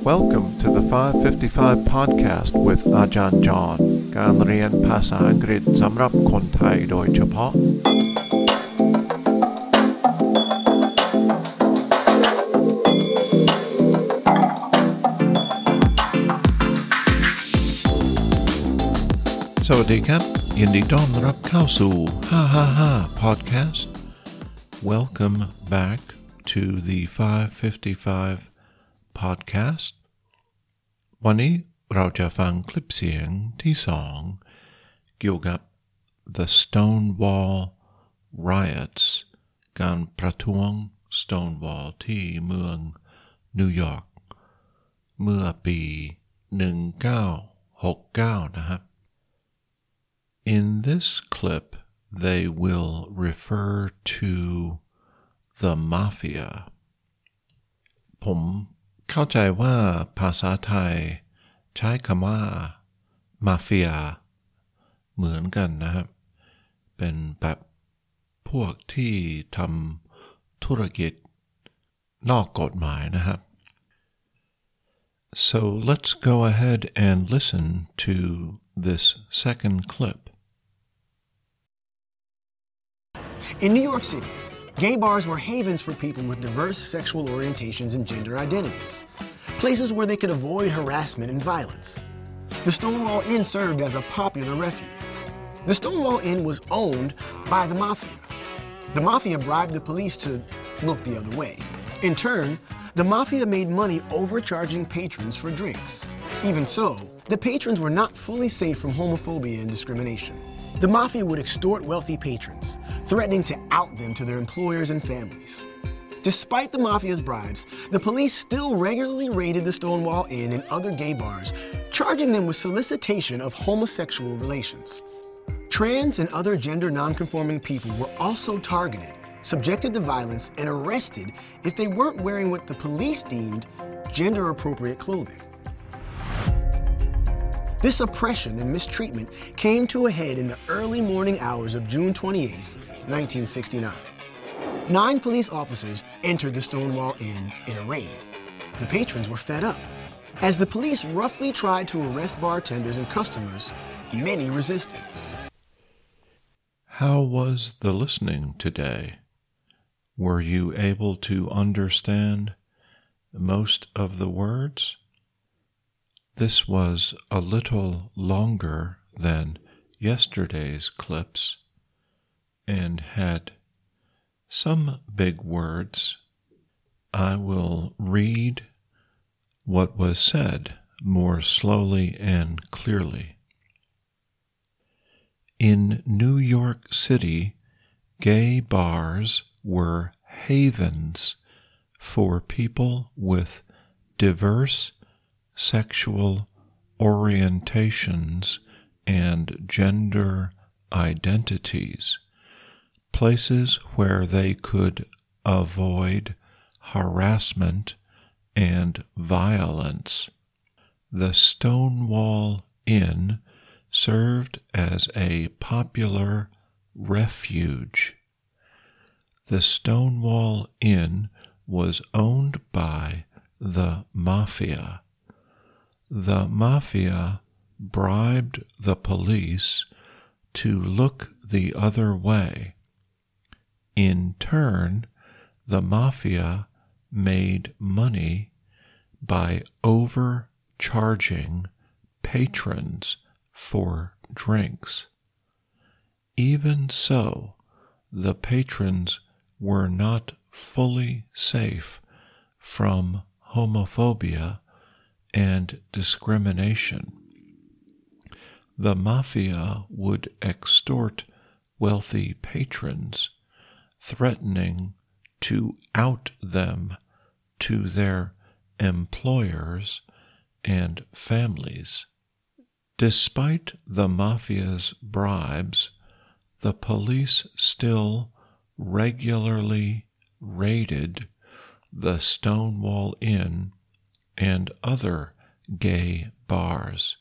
Welcome to the 555 podcast with อาจารย์จอห์นการเรียนภาษาอังกฤษสำหรับคนไทยโดยเฉพาะ สวัสดีครับ ยินดีต้อนรับเข้าสู่ 555 podcast Welcome back to the 555 podcast วันนี้เราจะฟังคลิปเสียงที่สองเกี่ยวกับ the Stonewall riots การประท้วง Stonewall ที่เมืองนิวยอร์กเมื่อปี 1969 นะครับ In this clip, they will refer to the mafia. ผม เข้าใจว่าภาษาไทย ใช้คำว่า มาเฟีย เหมือนกันนะครับ เป็นแบบพวกที่ทำธุรกิจนอกกฎหมายนะครับ So let's go ahead and listen to this second clip. In New York City, gay bars were havens for people with diverse sexual orientations and gender identities, places where they could avoid harassment and violence. The Stonewall Inn served as a popular refuge. The Stonewall Inn was owned by the mafia. The mafia bribed the police to look the other way. In turn, the mafia made money overcharging patrons for drinks. Even so, the patrons were not fully safe from homophobia and discrimination. The mafia would extort wealthy patrons, threatening to out them to their employers and families. Despite the mafia's bribes, the police still regularly raided the Stonewall Inn and other gay bars, charging them with solicitation of homosexual relations. Trans and other gender nonconforming people were also targeted, subjected to violence, and arrested if they weren't wearing what the police deemed gender appropriate clothing. This oppression and mistreatment came to a head in the early morning hours of June 28, 1969. Nine police officers entered the Stonewall Inn in a raid. The patrons were fed up. As the police roughly tried to arrest bartenders and customers, many resisted. How was the listening today? Were you able to understand most of the words? This was a little longer than yesterday's clips and had some big words. I will read what was said more slowly and clearly. In New York City, gay bars were havens for people with diverse sexual orientations and gender identities, places where they could avoid harassment and violence. The Stonewall Inn served as a popular refuge. The Stonewall Inn was owned by the Mafia. The Mafia bribed the police to look the other way. In turn, the Mafia made money by overcharging patrons for drinks. Even so, the patrons were not fully safe from homophobia and discrimination. The mafia would extort wealthy patrons, threatening to out them to their employers and families. Despite the mafia's bribes, the police still regularly raided the Stonewall Inn and other gay bars,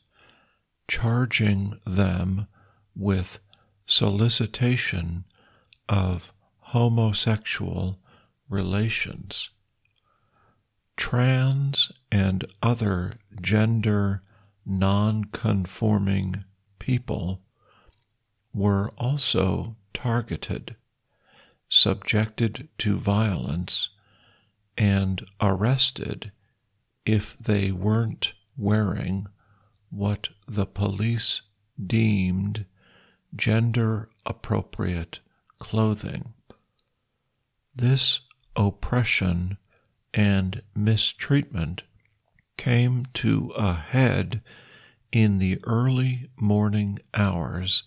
charging them with solicitation of homosexual relations. Trans and other gender non-conforming people were also targeted, subjected to violence, and arrested if they weren't wearing what the police deemed gender appropriate clothing. This oppression and mistreatment came to a head in the early morning hours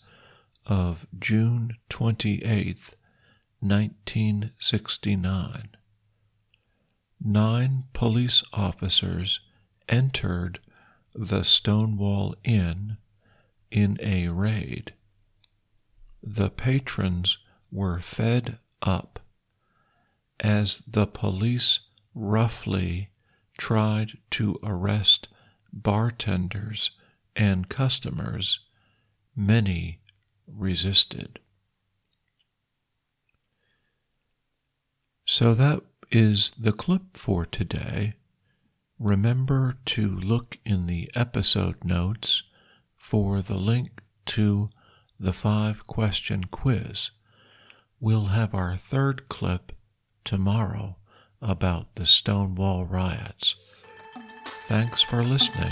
of June 28, 1969. Nine police officers entered the Stonewall Inn in a raid. The patrons were fed up as the police roughly tried to arrest bartenders and customers, many resisted. So that is the clip for today. Remember to look in the episode notes for the link to the five question quiz. We'll have our third clip tomorrow about the Stonewall riots. Thanks for listening.